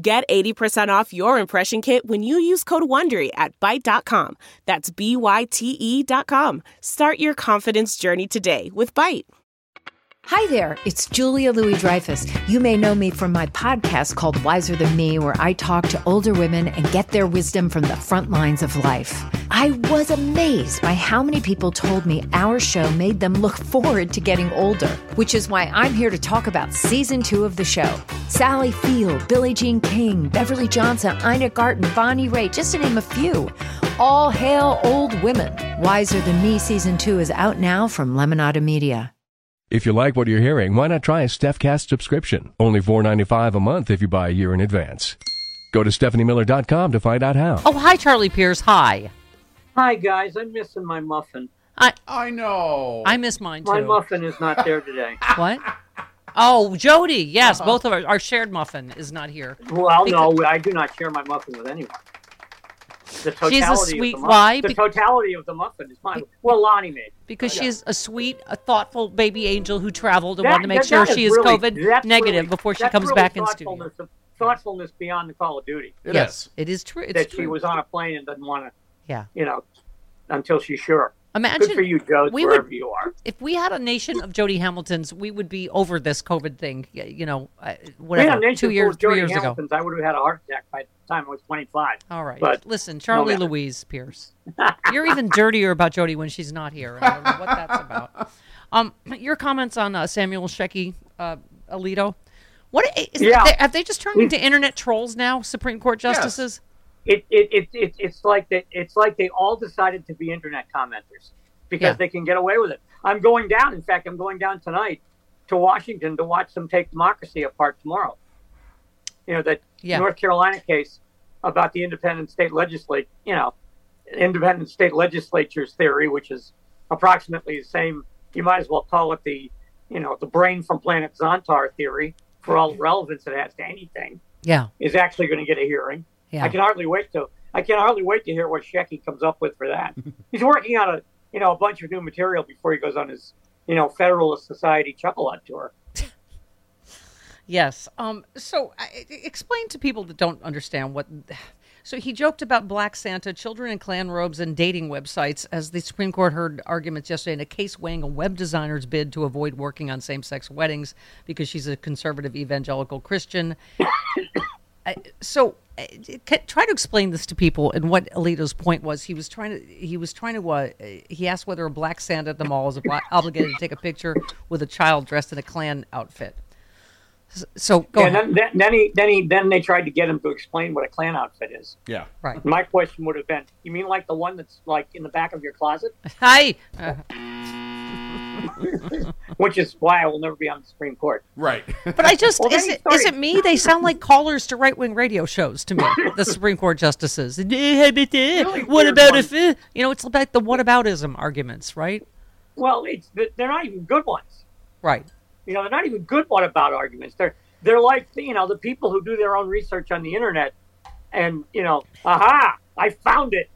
Get 80% off your impression kit when you use code WONDERY at Byte.com. That's B-Y-T-E dot com. Start your confidence journey today with Byte. Hi there, it's Julia Louis Dreyfus. You may know me from my podcast called Wiser Than Me, where I talk to older women and get their wisdom from the front lines of life. I was amazed by how many people told me our show made them look forward to getting older, which is why I'm here to talk about season two of the show. Sally Field, Billie Jean King, Beverly Johnson, Ina Garten, Bonnie Raitt, just to name a few. All hail old women. Wiser Than Me season two is out now from Lemonada Media. If you like what you're hearing, why not try a StephCast subscription? Only $4.95 a month if you buy a year in advance. Go to StephanieMiller.com to find out how. Oh, hi, Charlie Pierce. Hi. Hi guys, I'm missing my muffin. I I know. I miss mine too. My muffin is not there today. What? Oh, Jody. Yes, uh-huh. both of our, our shared muffin is not here. Well, no, I do not share my muffin with anyone. The totality of the sweet- muffin- why? The Be- totality of the muffin is mine. Well, Lonnie made. Because Yeah. she's a sweet, a thoughtful baby angel who traveled and That- wanted to make that- sure that she is really- COVID negative really- before she comes really back in studio. thoughtfulness of- Thoughtfulness beyond the Call of Duty. It yes, is. it is true. It's that true. she was on a plane and doesn't want to, yeah. you know, until she's sure. Imagine Good for you, Joe, we wherever would- you are. if we had a nation of Jody Hamiltons, we would be over this COVID thing. You know, uh, We had whatever. a nation Two years, of three Jody years ago. I would have had a heart attack by the time I was 25. All right. But Listen, Charlie matter. Louise Pierce. You're even dirtier about Jody when she's not here. I don't know what that's about. Um, your comments on uh, Samuel Shecky uh, Alito. What is Yeah. they, have they just turned into internet trolls now? Supreme Court justices. It, it, it, it it's like they, it's like they all decided to be internet commenters because Yeah. they can get away with it. I'm going down. In fact, I'm going down tonight to Washington to watch them take democracy apart tomorrow. You know that Yeah. North Carolina case about the independent state legislate. You know, independent state legislatures theory, which is approximately the same. You might as well call it the, you know, the brain from planet Zontar theory for all the relevance it has to anything. Yeah. Is actually going to get a hearing. Yeah. I can hardly wait to I can hardly wait to hear what Shecky comes up with for that. He's working on a you know a bunch of new material before he goes on his you know Federalist Society chuckle out tour. Yes. Um. So, I- explain to people that don't understand what. So he joked about Black Santa, children in clan robes, and dating websites as the Supreme Court heard arguments yesterday in a case weighing a web designer's bid to avoid working on same-sex weddings because she's a conservative evangelical Christian. I- so try to explain this to people and what Alito's point was. He was trying to he was trying to uh, he asked whether a black Santa at the mall is obli- obligated to take a picture with a child dressed in a Klan outfit. So go and ahead. then, then then he then he then they tried to get him to explain what a Klan outfit is. Yeah. Right. My question would have been, you mean like the one that's like in the back of your closet? Hi. Uh, Which is why I will never be on the Supreme Court. Right. but I just well, is, it, is it me? They sound like callers to right wing radio shows to me. The Supreme Court justices. Really What about ones. if uh, you know? It's about the what whataboutism arguments, right? Well, it's they're not even good ones. Right. You know, they're not even good what about arguments. They're they're like you know the people who do their own research on the internet, and you know, aha, I found it.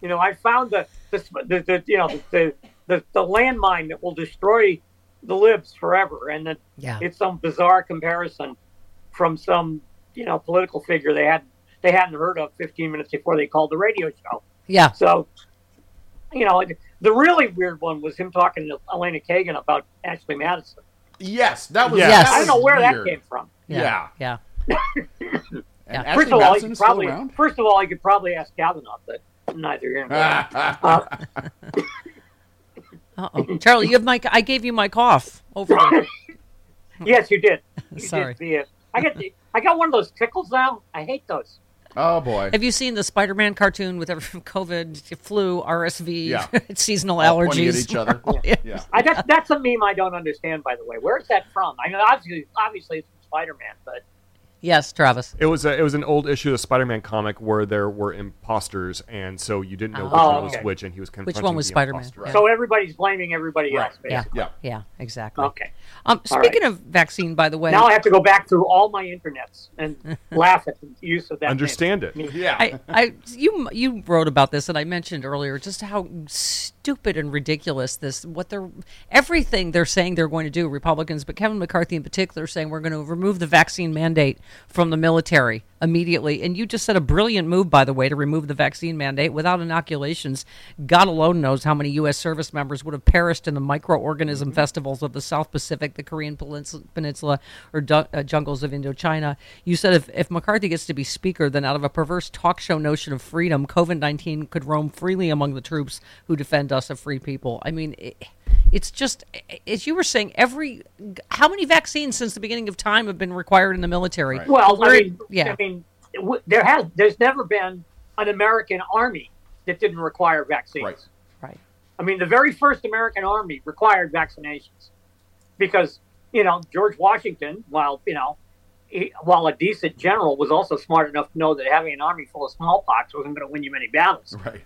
You know, I found the the, the, the you know the, the the the landmine that will destroy the libs forever, and that Yeah. it's some bizarre comparison from some you know political figure they had they hadn't heard of 15 minutes before they called the radio show. Yeah. So, you know, the really weird one was him talking to Elena Kagan about Ashley Madison. yes, that was. Yes. that I don't know where weird. that came from. Yeah. Yeah. And Yeah. Ashley First of all, he Madison still probably around? first of all he could probably ask Kavanaugh, but neither here nor there. Uh oh. Charlie, you have my. I gave you my cough over yes, you did. You Sorry. Did the, uh, I got the, I got one of those tickles now. I hate those. oh boy. Have you seen the Spider-Man cartoon with every COVID, flu, RSV, Yeah. seasonal All allergies? pointing at each other. yeah. I that's that's a meme I don't understand. By the way, where is that from? I know obviously obviously it's from Spider Man, but Yes, Travis. It was a, it was an old issue of the Spider-Man comic where there were imposters, and so you didn't know which Oh, one was okay. which, and he was confronting one was the Spider-Man? imposter. Yeah. So everybody's blaming everybody Right. else, Yeah. basically. Yeah. Yeah, exactly. Okay. Um, All speaking right. of vaccine, by the way, Now I have to go back through all my internets and laugh at the use of that. name. Understand it. Yeah. I, I, you, you wrote about this, and I mentioned earlier just how stupid and ridiculous this. What they're everything they're saying they're going to do, Republicans, but Kevin McCarthy in particular, saying we're going to remove the vaccine mandate from the military immediately. And you just said a brilliant move, by the way, to remove the vaccine mandate without inoculations. God alone knows how many U.S. service members would have perished in the microorganism festivals of the South Pacific, the Korean Peninsula, or du- uh, jungles of Indochina. You said if, if McCarthy gets to be speaker, then out of a perverse talk show notion of freedom, COVID 19 could roam freely among the troops who defend us a free people. I mean, it, it's just, as you were saying, every. How many vaccines since the beginning of time have been required in the military? Well, I mean, yeah. I mean, there has there's never been an American army that didn't require vaccines. Right. Right. I mean, the very first American army required vaccinations because you know George Washington, while you know, he, while a decent general, was also smart enough to know that having an army full of smallpox wasn't going to win you many battles. Right.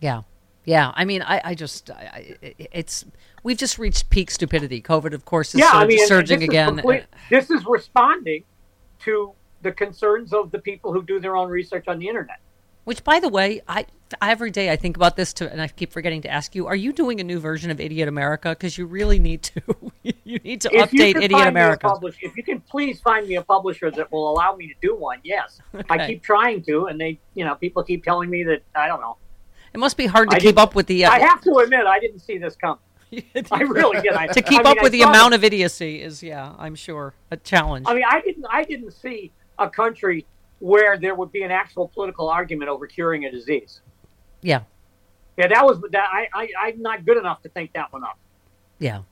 Yeah. Yeah, I mean, I, I just, I, it's, we've just reached peak stupidity. COVID, of course, is yeah, I mean, surging this is again. complete- this is responding to the concerns of the people who do their own research on the internet. Which, by the way, I every day I think about this too, and I keep forgetting to ask you: Are you doing a new version of Idiot America? Because you really need to. you need to If update Idiot find me a America. if you can please find me a publisher that will allow me to do one, yes. I keep trying to, and they, you know, people keep telling me that I don't know. It must be hard to I keep up with the. Uh, I have to admit, I didn't see this coming. I really did. I, to keep I mean, up with the amount of idiocy is, yeah, I'm sure a challenge. I mean, I didn't. I didn't see a country where there would be an actual political argument over curing a disease. yeah, Yeah, that was that. I, I I'm not good enough to think that one up. yeah,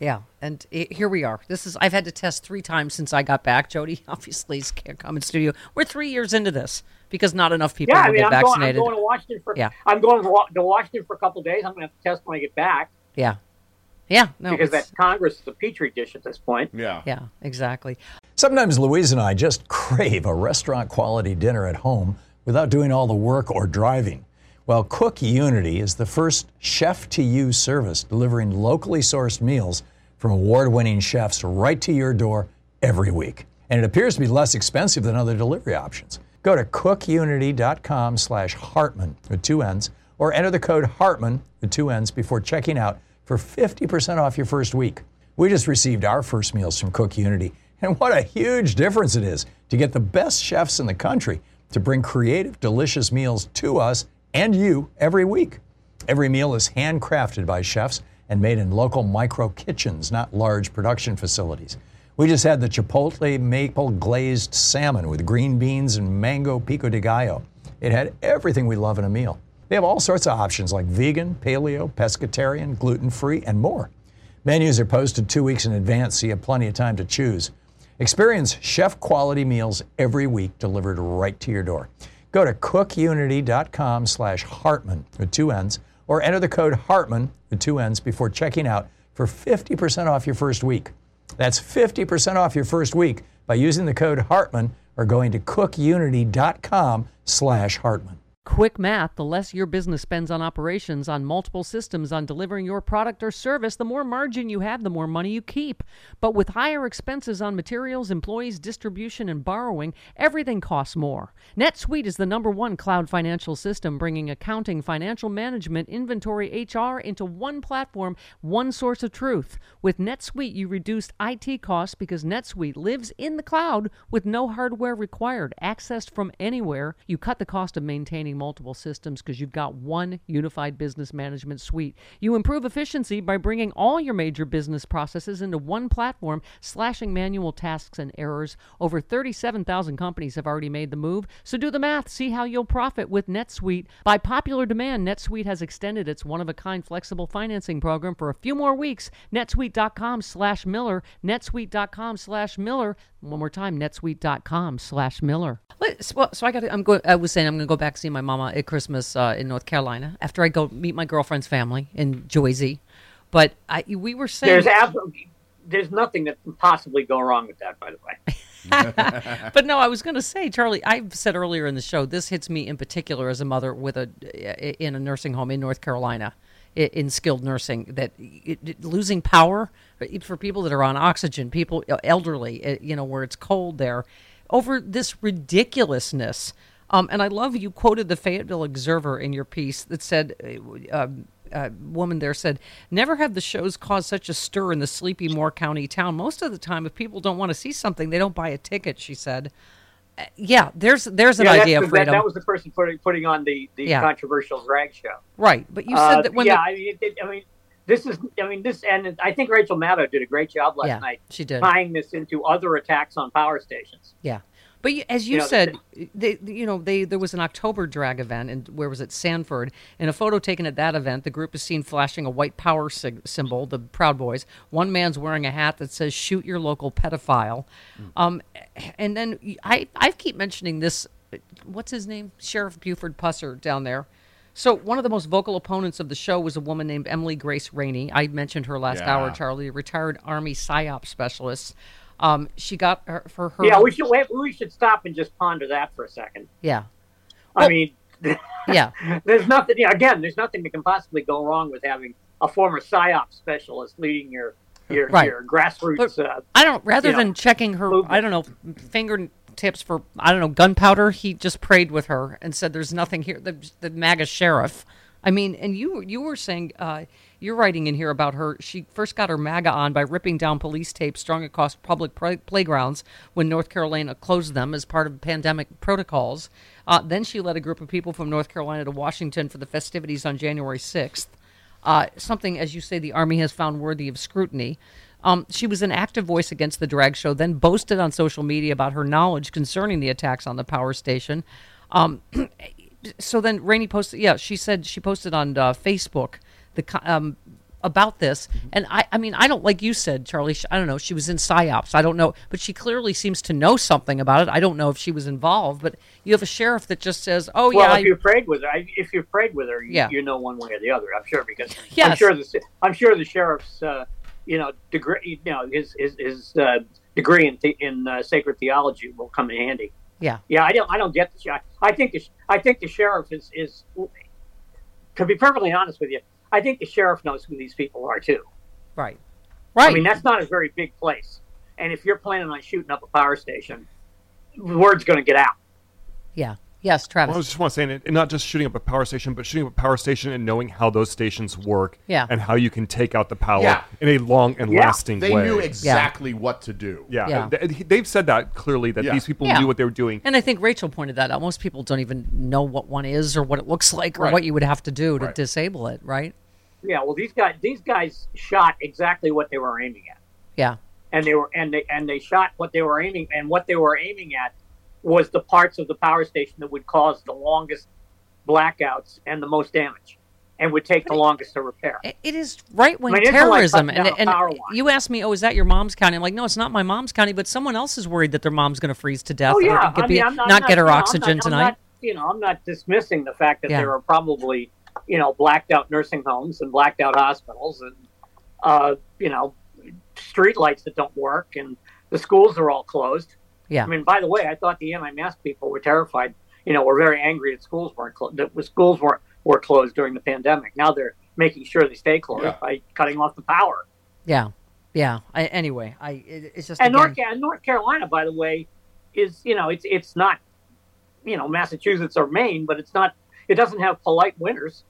yeah. And i here we are. This is I've had to test three times since I got back. Jody obviously can't come in studio. We're three years into this because not enough people Yeah, I mean, get I'm going, I'm going to Washington for. Yeah. I'm going to Washington for a couple of days. I'm going to have to test when I get back yeah, yeah. No, because that Congress is a petri dish at this point. Yeah. yeah, exactly. Sometimes Louise and I just crave a restaurant quality dinner at home without doing all the work or driving. Well, Cook Unity is the first chef to you service delivering locally sourced meals from award winning chefs right to your door every week. And it appears to be less expensive than other delivery options. Go to cookunity.com slash Hartmann with two N's or enter the code Hartmann with two N's before checking out for 50% off your first week. We just received our first meals from Cook Unity, and what a huge difference it is to get the best chefs in the country to bring creative, delicious meals to us and you every week. Every meal is handcrafted by chefs and made in local micro kitchens, not large production facilities. We just had the Chipotle maple glazed salmon with green beans and mango pico de gallo. It had everything we love in a meal. They have all sorts of options like vegan, paleo, pescatarian, gluten free, and more. Menus are posted two weeks in advance, so you have plenty of time to choose. Experience chef quality meals every week delivered right to your door. Go to cookunity.com slash Hartmann with two N's or enter the code Hartmann with two N's before checking out for 50% off your first week. That's 50% off your first week by using the code Hartmann or going to cookunity.com slash Hartmann. Quick math the less your business spends on operations, on multiple systems, on delivering your product or service, the more margin you have, the more money you keep. But with higher expenses on materials, employees, distribution, and borrowing, everything costs more. NetSuite is the number one cloud financial system, bringing accounting, financial management, inventory, HR into one platform, one source of truth. With NetSuite, you reduce IT costs because NetSuite lives in the cloud with no hardware required, accessed from anywhere. You cut the cost of maintaining multiple systems because you've got one unified business management suite. You improve efficiency by bringing all your major business processes into one platform, slashing manual tasks and errors. Over 37,000 companies have already made the move, so do the math. See how you'll profit with NetSuite. By popular demand, NetSuite has extended its one-of-a-kind flexible financing program for a few more weeks. netsuite.com slash Miller, netsuite.com slash Miller. One more time, netsuite.com slash Miller. Well, so I got. I'm going. I was saying I'm going to go back see my mama at Christmas uh, in North Carolina after I go meet my girlfriend's family in Joyzy. But I, we were saying, There's absolutely there's nothing that can possibly go wrong with that. By the way, but no, I was going to say, Charlie. I've said earlier in the show, this hits me in particular as a mother with a in a nursing home in North Carolina, i- in skilled nursing. That it, it- losing power for people that are on oxygen, people elderly, you know, where it's cold there, over this ridiculousness. Um, and I love you quoted the Fayetteville Observer in your piece that said. Uh, um, uh, woman there said, "Never have the shows caused such a stir in the sleepy Moore County town. Most of the time, if people don't want to see something, they don't buy a ticket." She said, "Yeah, there's there's an yeah, idea of the- that, freedom, that was the person putting putting on the the Yeah. controversial drag show. right?" But you said Uh, that when yeah, the- I mean, it, I mean, this is, I mean, this, and I think Rachel Maddow did a great job last Yeah, night. she did. tying this into other attacks on power stations. Yeah, but you, as you, You know, said, they, you know, they there was an October drag event, and where was it? Sanford. In a photo taken at that event, the group is seen flashing a white power sig- symbol, the Proud Boys. One man's wearing a hat that says "Shoot your local pedophile," um, and then I I keep mentioning this. What's his name? Sheriff Buford Pusser down there. So one of the most vocal opponents of the show was a woman named Emily Grace Rainey. I mentioned her last Yeah. hour, Charlie, a retired Army psyop specialist. Um, she got her for her. Yeah, we should wait, we should stop and just ponder that for a second. Yeah. I Well- mean, Yeah. there's nothing. Yeah, again, there's nothing that can possibly go wrong with having a former psyop specialist leading your your, Right. your grassroots. Uh, I don't. Rather you know, than checking her, movement. I don't know, fingertips for I don't know gunpowder. He just prayed with her and said, "There's nothing here." The, the MAGA sheriff. I mean, and you you were saying uh, you're writing in here about her. She first got her MAGA on by ripping down police tapes strung across public play- playgrounds when North Carolina closed them as part of pandemic protocols. Uh, then she led a group of people from North Carolina to Washington for the festivities on January 6th. Uh, something, as you say, the Army has found worthy of scrutiny. Um, she was an active voice against the drag show, then boasted on social media about her knowledge concerning the attacks on the power station. Um, so then Rainey posted, yeah, she said she posted on uh, Facebook the um, about this, and I, I mean, I don't like you said, Charlie. I don't know. She was in psyops. I don't know, but she clearly seems to know something about it. I don't know if she was involved, but you have a sheriff that just says, "Oh well, yeah, if I- you prayed with her, I- if you prayed with her, you, Yeah. you know one way or the other. I'm sure because I'm sure the I'm sure the sheriff's uh, you know degree you know his his, his uh, degree in in uh, sacred theology will come in handy. yeah, Yeah, I don't. I don't get the. sh- I think the. I think the sheriff is is. To be perfectly honest with you, I think the sheriff knows who these people are too. right, right." I mean, that's not a very big place, and if you're planning on shooting up a power station, word's going to get out. yeah, yes, Travis. Well, I was just want to say, and and not just shooting up a power station, but shooting up a power station and knowing how those stations work, Yeah. and how you can take out the power Yeah. in a long and Yeah. lasting They way. They knew exactly what to do. yeah, Yeah. They've said that clearly that Yeah. these people Yeah. knew what they were doing. And I think Rachel pointed that out. Most people don't even know what one is or what it looks like or Right. what you would have to do to Right. disable it, right? Yeah, well, these guys these guys shot exactly what they were aiming at, Yeah. and they were and they and they shot what they were aiming and what they were aiming at was the parts of the power station that would cause the longest blackouts and the most damage, and would take the longest to repair. It- is right wing I mean, it's like terrorism. And, and you asked me, oh, is that your mom's county? I'm like, no, it's not my mom's county, but someone else is worried that their mom's going to freeze to death Oh or yeah, could I be- mean, I'm not, not get her I'm oxygen not- tonight. not- you know, I'm not dismissing the fact that Yeah. there are probably, you know, blacked out nursing homes and blacked out hospitals and, uh, you know, street lights that don't work and the schools are all closed. yeah. I mean, by the way, I thought the anti-mask people were terrified. You know, were very angry that schools weren't clo- that schools weren't were closed during the pandemic. Now they're making sure they stay closed Yeah. by cutting off the power. yeah. Yeah. I, anyway, I it, it's just And again, North, North Carolina, by the way, is you know it's it's not you know Massachusetts or Maine, but it's not. It doesn't have polite winters.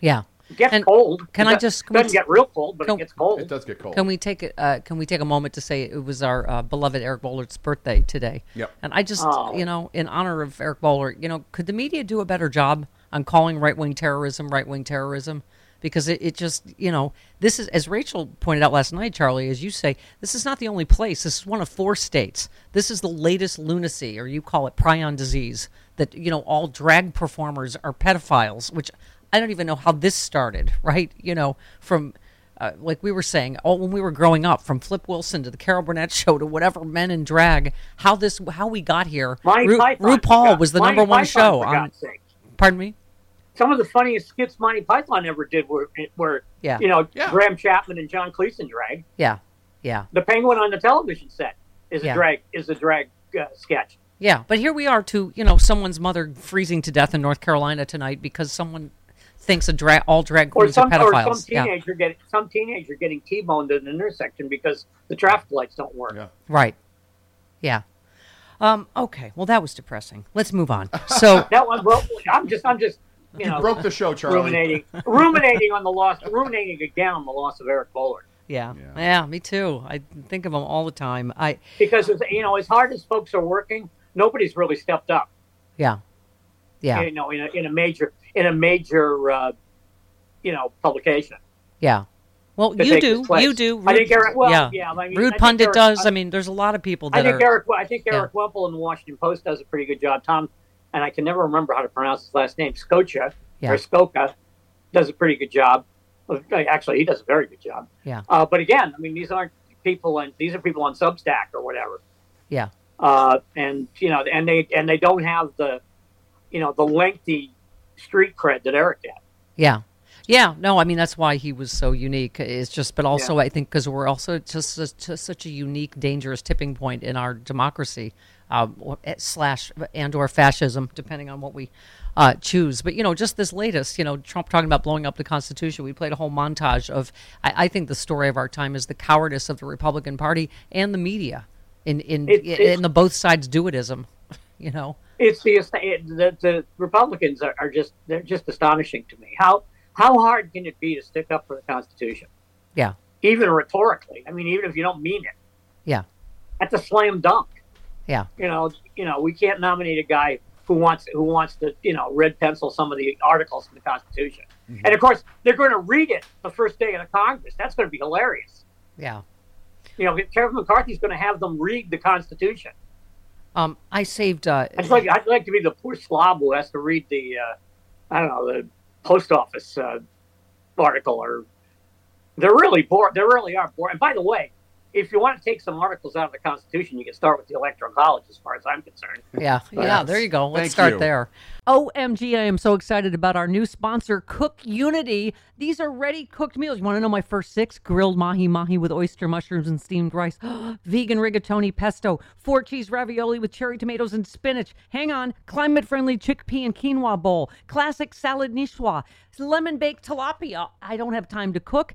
Yeah. It gets And cold. can It I just- can doesn't t- get real cold, but can- it gets cold. It does get cold. Can we take it? Uh, can we take a moment to say it was our uh, beloved Eric Boehlert's birthday today? Yep. And I just, Oh. you know, in honor of Eric Boehlert, you know, could the media do a better job on calling right wing terrorism right wing terrorism? Because it, it just, you know, this is, as Rachel pointed out last night, Charlie, as you say, this is not the only place. This is one of four states. This is the latest lunacy, or you call it prion disease, that, you know, all drag performers are pedophiles, which I don't even know how this started, right? You know, from uh, like we were saying, all when we were growing up, from Flip Wilson to the Carol Burnett show to whatever men in drag, how this how we got here. Monty Ru- Python, RuPaul God- was the Monty number one Python, show for on. God's sake. Pardon me. Some of the funniest skits Monty Python ever did were were Yeah. you know Yeah. Graham Chapman and John Cleese in drag. Yeah, Yeah. The penguin on the television set is Yeah. a drag is a drag uh, sketch. Yeah, but here we are to you know someone's mother freezing to death in North Carolina tonight because someone thinks a drag all drag Or queens some are or pedophiles. some yeah, teenager getting some teenager getting T-boned at an intersection because the traffic lights don't work. Yeah. right. Yeah. Um, okay, well that was depressing. Let's move on. So That one, well, I'm just I'm just you, You know broke the show, Charlie. ruminating ruminating on the loss ruminating again on the loss of Eric Boehlert. yeah, Yeah. yeah, me too. I think of him all the time. I because it's, you know as hard as folks are working, nobody's really stepped up. yeah, yeah, You know, in a, in a major in a major uh, you know publication. yeah. Well, you do, you do. I think Rude- Eric. Well, yeah, yeah. I mean, Rude think pundit Eric- does. I, I mean, there's a lot of people I think are. Eric. I think yeah. Erik Wemple in the Washington Post does a pretty good job. Tom, and I can never remember how to pronounce his last name. Scotia Yeah. or Scocca does a pretty good job. Actually, he does a very good job. Yeah. Uh, but again, I mean, these aren't people, and these are people on Substack or whatever. Yeah. Uh, and you know, and they and they don't have the, you know, the lengthy street cred that Eric had. Yeah. Yeah, no, I mean that's why he was so unique. It's just, but also I think because we're also just, just, such a unique, dangerous tipping point in our democracy, or- eh, slash and or fascism, depending on what we uh, choose. But you know, just this latest, you know, Trump talking about blowing up the Constitution. We played a whole montage of. I, I think the story of our time is the cowardice of the Republican Party and the media in in It- in, the both sides do itism. You know. It's the the, the Republicans are, are just they're just astonishing to me. How how hard can it be to stick up for the Constitution, Yeah. even rhetorically? I mean, even if you don't mean it, Yeah. that's a slam dunk. Yeah. You know, you know, we can't nominate a guy who wants who wants to you know red pencil some of the articles in the Constitution. Mm-hmm. And of course, they're going to read it the first day of the Congress. That's going to be hilarious. Yeah. You know, Kevin McCarthy's going to have them read the Constitution. Um, I saved. Uh, I'd like I'd like to be the poor slob who has to read the uh, I don't know the post office uh, article or they're really bored. They really are bored. And by the way, if you want to take some articles out of the Constitution, you can start with the Electoral College, as far as I'm concerned. Yeah, yeah, there you go. Let's start you. there. OMG, I am so excited about our new sponsor, Cook Unity. These are ready cooked meals. You want to know my first six? Grilled mahi mahi with oyster mushrooms and steamed rice, vegan rigatoni pesto, four cheese ravioli with cherry tomatoes and spinach. Hang on, climate friendly chickpea and quinoa bowl, classic salad niçoise, lemon baked tilapia. I don't have time to cook.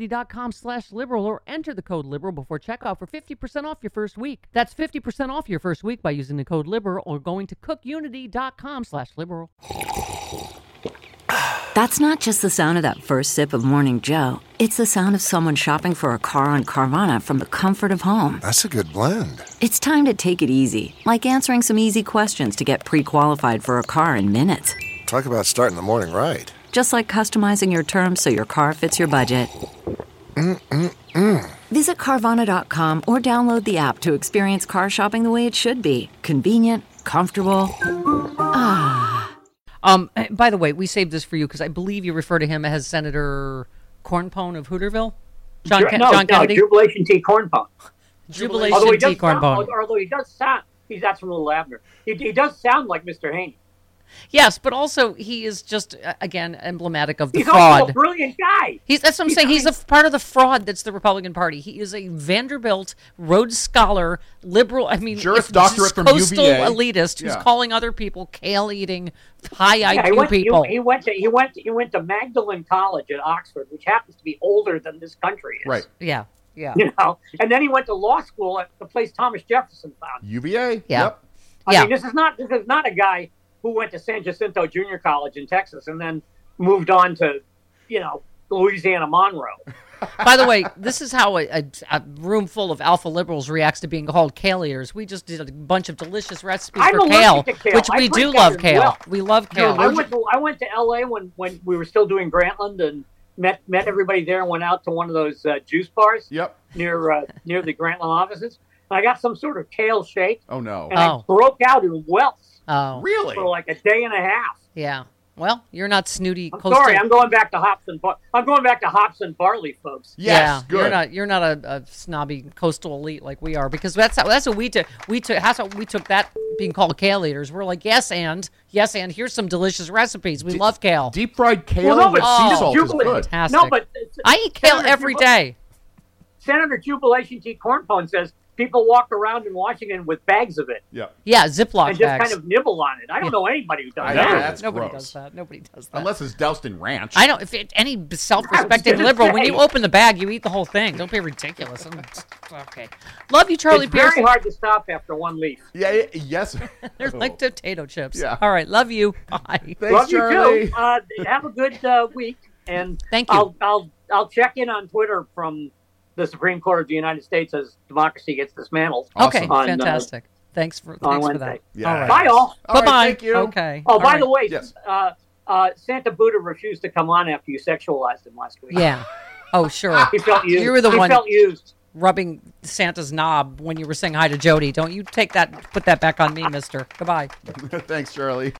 cookunity.com slash liberal or enter the code liberal before checkout for 50% off your first week. That's 50% off your first week by using the code liberal or going to cookunity.com slash liberal. That's not just the sound of that first sip of Morning Joe. It's the sound of someone shopping for a car on Carvana from the comfort of home. That's a good blend. It's time to take it easy, like answering some easy questions to get pre qualified for a car in minutes. Talk about starting the morning right. Just like customizing your terms so your car fits your budget. Visit Carvana.com or download the app to experience car shopping the way it should be convenient, comfortable. Ah. Um, eh, by the way, we saved this for you because I believe you refer to him as Senator Cornpone of Hooterville. John, Ke- no, John no, Jubilation T. Cornpone. Jubilation Although he T. does sound, Cornpone. although he does sound, he's that's from Little Abner. He, he does sound like Mr. Haney. Yes, but also he is just uh, again emblematic of the He's also a fraud. brilliant guy. He's that's what I'm He's- saying. I He's a part of the fraud that's the Republican Party. He is a Vanderbilt Rhodes Scholar, liberal. I mean, Juris Doctorate from coastal UVA. elitist who's Yeah. calling other people kale eating, high Yeah, he IQ went, people. He, he went to he went to, he went to Magdalen College at Oxford, which happens to be older than this country is. Right. yeah, yeah, You know, and then he went to law school at the place Thomas Jefferson founded. UVA. Yeah. Yep. I Yeah. mean, this is not this is not a guy who went to San Jacinto Junior College in Texas and then moved on to, you know, Louisiana Monroe. By the way, this is how a, a, a room full of alpha liberals reacts to being called kale eaters. We just did a bunch of delicious recipes I'm for kale, kale. which I we do that love kale. well. We love kale. I went to I went to L.A. when when we were still doing Grantland and met met everybody there and went out to one of those uh, juice bars. Yep. near uh, near the Grantland offices. And I got some sort of kale shake, Oh no. and Oh. I broke out in welts Oh, Really? for like a day and a half. yeah. Well, you're not snooty. I'm coastal- sorry, I'm going back to hops and bar- I'm going back to hops and barley, folks. Yes, yeah, good. you're not you're not a, a snobby coastal elite like we are because that's how, that's what we took. We took that's what we took that being called kale eaters. We're like yes and yes and here's some delicious recipes. We love kale. Deep fried kale Well, no, with but oh. sea oh, salt is good. Fantastic. No, but I eat kale Senator every Jubal- day. Senator Jubilation T. Cornpone says people walk around in Washington with bags of it Yeah. Yeah, Ziploc and just bags. kind of nibble on it. I don't know anybody who does I that. know. That's Nobody gross. does that. Nobody does that. Unless it's doused in ranch. I don't. If it, any self-respecting gonna liberal, when you open the bag, you eat the whole thing. Don't be ridiculous. I'm- okay, love you, Charlie It's very hard to stop after one leaf. Yeah. yeah, Yes. They're like potato chips. Yeah. All right, love you. Bye. Thanks, Love Charlie. you too. Uh, have a good uh, week, and Thank you. I'll, I'll I'll check in on Twitter from the Supreme Court of the United States as democracy gets dismantled. Okay, Awesome. On, uh, fantastic. Thanks for on thanks for Wednesday. that. Yeah. All right. Bye, all. All right, Bye bye. thank you. Okay. Oh, All by right. the way, Yes. uh, uh, Santa Buddha refused to come on after you sexualized him last week. Yeah. Oh, sure. He felt used. You were the he one felt used. rubbing Santa's knob when you were saying hi to Jody. Don't you take that, put that back on me, mister. Goodbye. Thanks, Charlie.